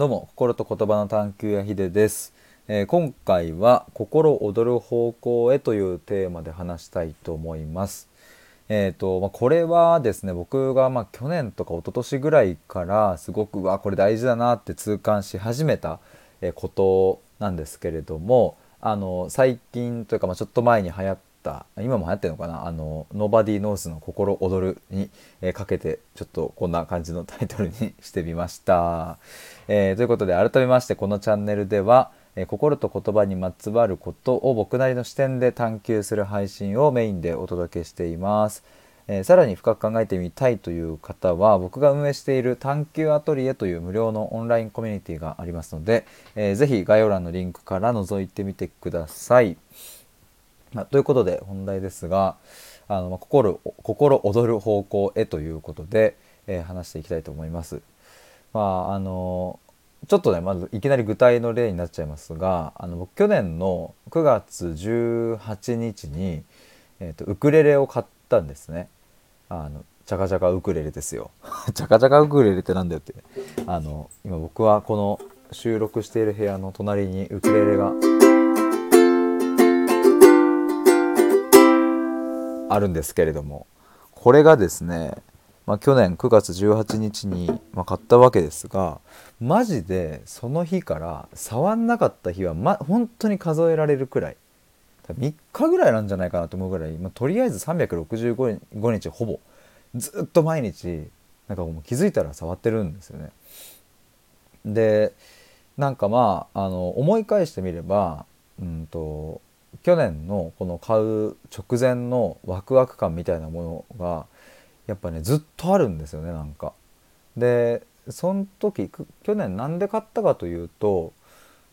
どうも心と言葉の探求やひでです、えー今回は心躍る方向へというテーマで話したいと思います。えーとまあ、これはですね僕がまあ去年とか一昨年ぐらいからすごくわこれ大事だなって痛感し始めたえことなんですけれどもあの最近というかまあちょっと前に流行った今も流行ってるのかな「あの Nobody Knows の心躍るに」えーかけてちょっとこんな感じの タイトルにしてみました。えーということで改めましてこのチャンネルでは、えー心と言葉にまつわることを僕なりの視点で探求する配信をメインでお届けしています。えーさらに深く考えてみたいという方は僕が運営している探求アトリエという無料のオンラインコミュニティがありますので、えーぜひ概要欄のリンクから覗いてみてください。まあ、ということで本題ですがあの、まあ、心心躍る方向へということで、えー話していきたいと思います。まああのちょっとねまずいきなり具体の例になっちゃいますがあの僕去年の9月18日に、えー、とウクレレを買ったんですね。あのチャカチャカウクレレですよ。チャカチャカウクレレってなんだよって。あの今僕はこの収録している部屋の隣にウクレレがあるんですけれどもこれがですね、まあ、去年9月18日に、ま、買ったわけですがマジでその日から触んなかった日は、ま、本当に数えられるくらい3日ぐらいなんじゃないかなと思うぐらい、まあ、とりあえず365日ほぼずっと毎日なんかもう気づいたら触ってるんですよね。でなんかまああの思い返してみれば、うん、と去年のこの買う直前のワクワク感みたいなものがやっぱねずっとあるんですよねなんか。でその時去年なんで買ったかというと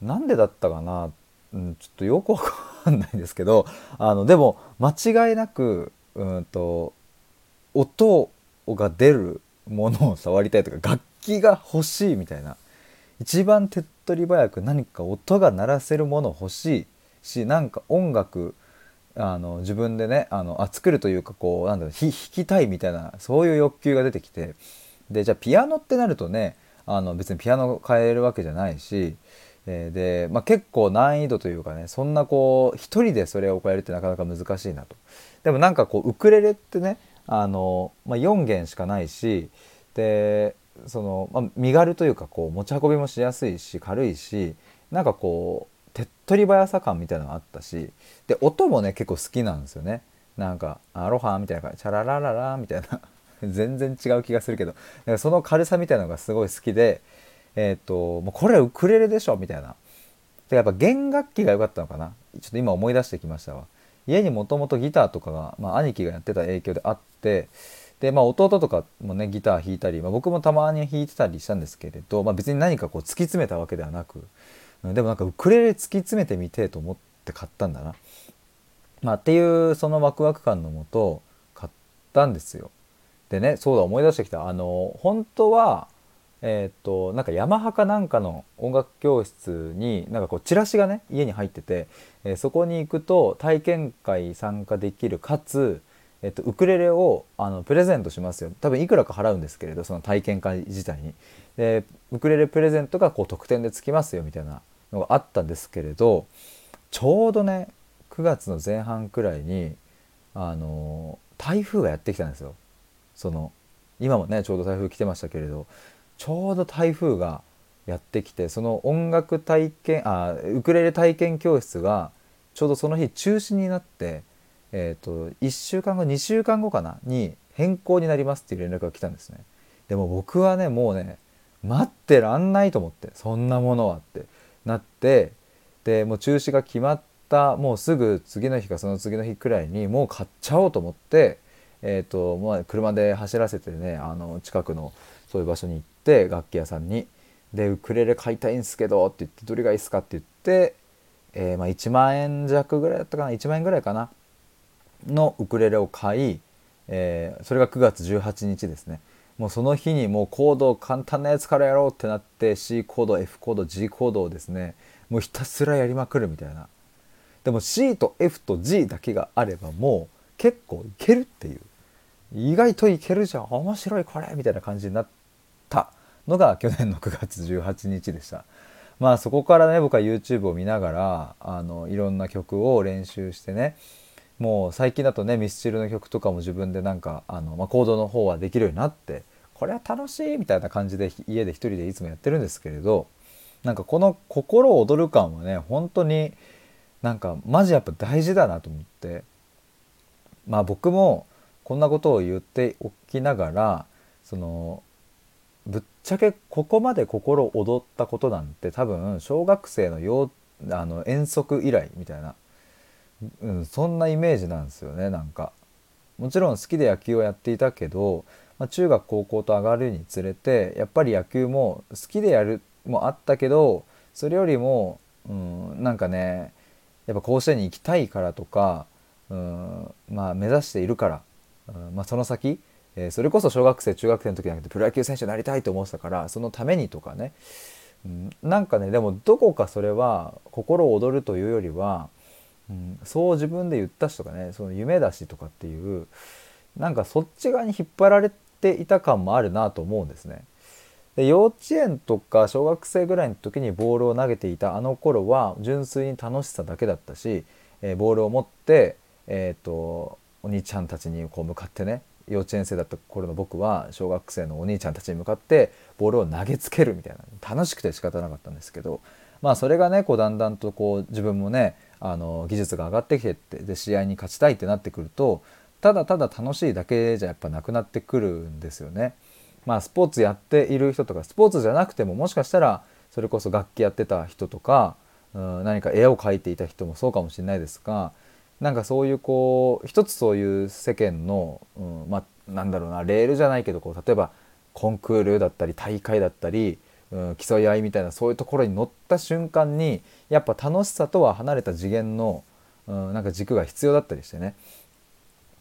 なんでだったかな、うん、ちょっとよくわかんないんですけどあのでも間違いなくうんと音が出るものを触りたいとか楽器が欲しいみたいな一番手っ取り早く何か音が鳴らせるもの欲しいしなんか音楽あの自分でねあのあ作るというかこうなんだろう弾きたいみたいなそういう欲求が出てきてでじゃあピアノってなるとねあの別にピアノ変えるわけじゃないし、えーで、まあ、結構難易度というかねそんなこう一人でそれを変えるってなかなか難しいなと。でもなんかこうウクレレってねあの、まあ、4弦しかないしでその、まあ、身軽というかこう持ち運びもしやすいし軽いしなんかこう手っ取り早さ感みたいなのがあったしで音もね結構好きなんですよね。なんか「アロハ」みたいな感じ「チャララララ」みたいな。全然違う気がするけど。かその軽さみたいなのがすごい好きでえっ、ともうこれウクレレでしょみたいな。でやっぱ弦楽器が良かったのかな。ちょっと今思い出してきましたわ。家にもともとギターとかが、まあ、兄貴がやってた影響であってで、まあ、弟とかもねギター弾いたり、まあ、僕もたまに弾いてたりしたんですけれど、まあ、別に何かこう突き詰めたわけではなく、でもなんかウクレレ突き詰めてみてえと思って買ったんだな。まあ、っていうそのワクワク感のもと買ったんですよ。でねそうだ思い出してきたあの本当はえっ、となんかヤマハかなんかの音楽教室になんかこうチラシがね家に入ってて、えーそこに行くと体験会参加できるかつ、えっとウクレレをあのプレゼントしますよ多分いくらか払うんですけれどその体験会自体に。でウクレレプレゼントがこう特典でつきますよみたいなのがあったんですけれどちょうどね9月の前半くらいにあの台風がやってきたんですよ。その今もねちょうど台風来てましたけれどちょうど台風がやってきてその音楽体験あウクレレ体験教室がちょうどその日中止になって、えー、と1週間後2週間後かなに変更になりますっていう連絡が来たんですね。でも僕はねもうね待ってらんないと思ってそんなものはってなってでもう中止が決まったもうすぐ次の日かその次の日くらいにもう買っちゃおうと思って、えーとまあ、車で走らせてねあの近くのそういう場所に行って楽器屋さんに「でウクレレ買いたいんすけど」って言って「どれがいいっすか?」って言って、えーまあ、1万円弱ぐらいだったかな1万円ぐらいかなのウクレレを買い、えーそれが9月18日ですねもうその日にもうコード簡単なやつからやろうってなって C コード F コード G コードをですねもうひたすらやりまくるみたいな。でも C と F と G だけがあればもう結構いけるっていう。意外といけるじゃん。面白いこれみたいな感じになった。のが去年の9月18日でした。まあそこからね僕は YouTube を見ながらあのいろんな曲を練習してねもう最近だとねミスチルの曲とかも自分でなんかあの、まあ、コードの方はできるようになってこれは楽しいみたいな感じで家で一人でいつもやってるんですけれどなんかこの心躍る感はね本当になんかマジやっぱ大事だなと思ってまあ僕もこんなことを言っておきながらそのぶっちゃけここまで心躍ったことなんて多分小学生のよあの遠足以来みたいな、うん、そんなイメージなんですよねなんか。もちろん好きで野球をやっていたけど、まあ、中学高校と上がるにつれてやっぱり野球も好きでやるもあったけどそれよりも、うん、なんかねやっぱ甲子園に行きたいからとか、うん、まあ目指しているから、うんまあ、その先えー、それこそ小学生中学生の時じゃなくてプロ野球選手になりたいと思ってたからそのためにとかね、うん、なんかねでもどこかそれは心躍るというよりは、うん、そう自分で言った人がねその夢だしとかっていうなんかそっち側に引っ張られていた感もあるなと思うんですね。で幼稚園とか小学生ぐらいの時にボールを投げていたあの頃は純粋に楽しさだけだったし、えー、ボールを持って、えーとお兄ちゃんたちにこう向かってね幼稚園生だった頃の僕は小学生のお兄ちゃんたちに向かってボールを投げつけるみたいな楽しくて仕方なかったんですけどまあそれがねこうだんだんとこう自分もねあの技術が上がってきてってで試合に勝ちたいってなってくるとただただ楽しいだけじゃやっぱなくなってくるんですよね。まあスポーツやっている人とかスポーツじゃなくてももしかしたらそれこそ楽器やってた人とか、うん、何か絵を描いていた人もそうかもしれないですがなんかそういうこう一つそういう世間の、うん、まあなんだろうなレールじゃないけどこう例えばコンクールだったり大会だったり、うん、競い合いみたいなそういうところに乗った瞬間にやっぱ楽しさとは離れた次元の、うん、なんか軸が必要だったりしてね。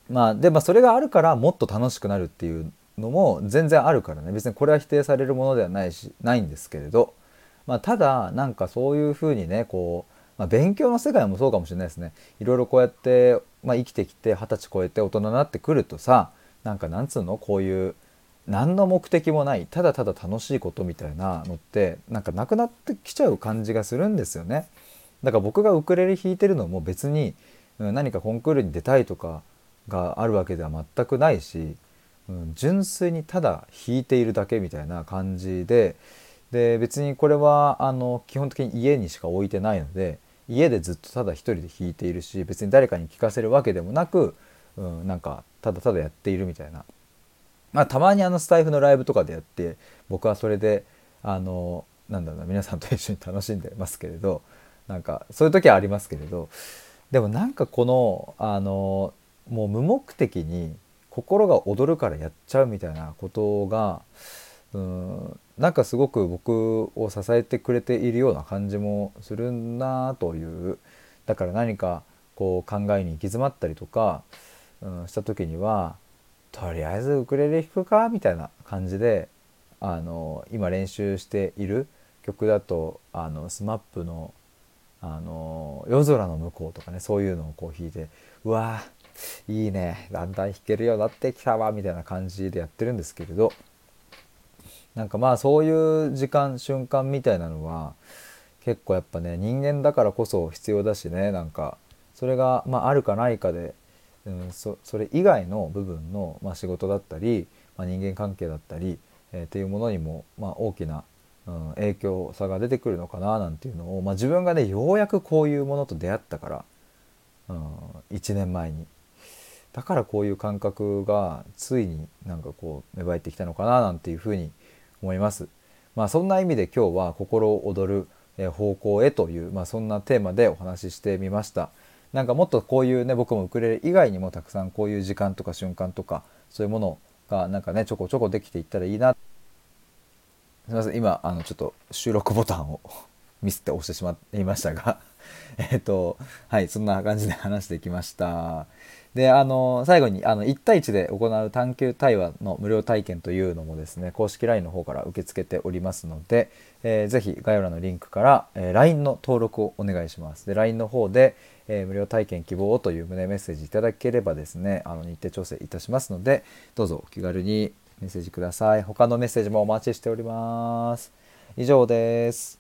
まあでもそれがあるからもっと楽しくなるっていうのも全然あるからね。別にこれは否定されるものではないしないんですけれど、まあ、ただなんかそういうふうにねこうまあ、勉強の世界もそうかもしれないですね。いろいろこうやって、まあ、生きてきて二十歳超えて大人になってくるとさなんかなんつうの？こういう何の目的もないただただ楽しいことみたいなのってなんかなくなってきちゃう感じがするんですよね。だから僕がウクレレ弾いてるのも別に何かコンクールに出たいとかがあるわけでは全くないし、うん、純粋にただ弾いているだけみたいな感じでで別にこれはあの基本的に家にしか置いてないので家でずっとただ一人で弾いているし別に誰かに聴かせるわけでもなく、うん、なんかただただやっているみたいな、まあ、たまにあのスタイフのライブとかでやって僕はそれであのなんだろうな皆さんと一緒に楽しんでますけれどなんかそういう時はありますけれどでもなんかこのあのもう無目的に心が躍るからやっちゃうみたいなことがうんなんかすごく僕を支えてくれているような感じもするなというだから何かこう考えに行き詰まったりとか、うん、した時にはとりあえずウクレレ弾くかみたいな感じであの今練習している曲だとあの SMAP のあの「夜空の向こう」とかねそういうのをこう弾いてうわいいねだんだん弾けるようになってきたわみたいな感じでやってるんですけれどなんかまあそういう時間瞬間みたいなのは結構やっぱね人間だからこそ必要だしねなんかそれが、まあ、あるかないかで、うん、そそれ以外の部分の、まあ、仕事だったり、まあ、人間関係だったり、えー、っていうものにも、まあ、大きな、うん、影響差が出てくるのかななんていうのを、まあ、自分がねようやくこういうものと出会ったから、うん、1年前に。だからこういう感覚がついになんかこう芽生えてきたのかななんていうふうに思います。まあ、そんな意味で今日は心躍る方向へという、まあ、そんなテーマでお話ししてみました。なんかもっとこういうね僕もウクレレ以外にもたくさんこういう時間とか瞬間とかそういうものがなんかねちょこちょこできていったらいいな。すみません。今あのちょっと収録ボタンを ミスって押してしまいましたが。えっとはいそんな感じで話してきました。であの最後にあの1対1で行う探究対話の無料体験というのもですね公式 LINE の方から受け付けておりますので、えー、ぜひ概要欄のリンクから、えー、LINE の登録をお願いします。で LINE の方で、えー、無料体験希望という旨メッセージいただければですねあの日程調整いたしますのでどうぞお気軽にメッセージください。他のメッセージもお待ちしております。以上です。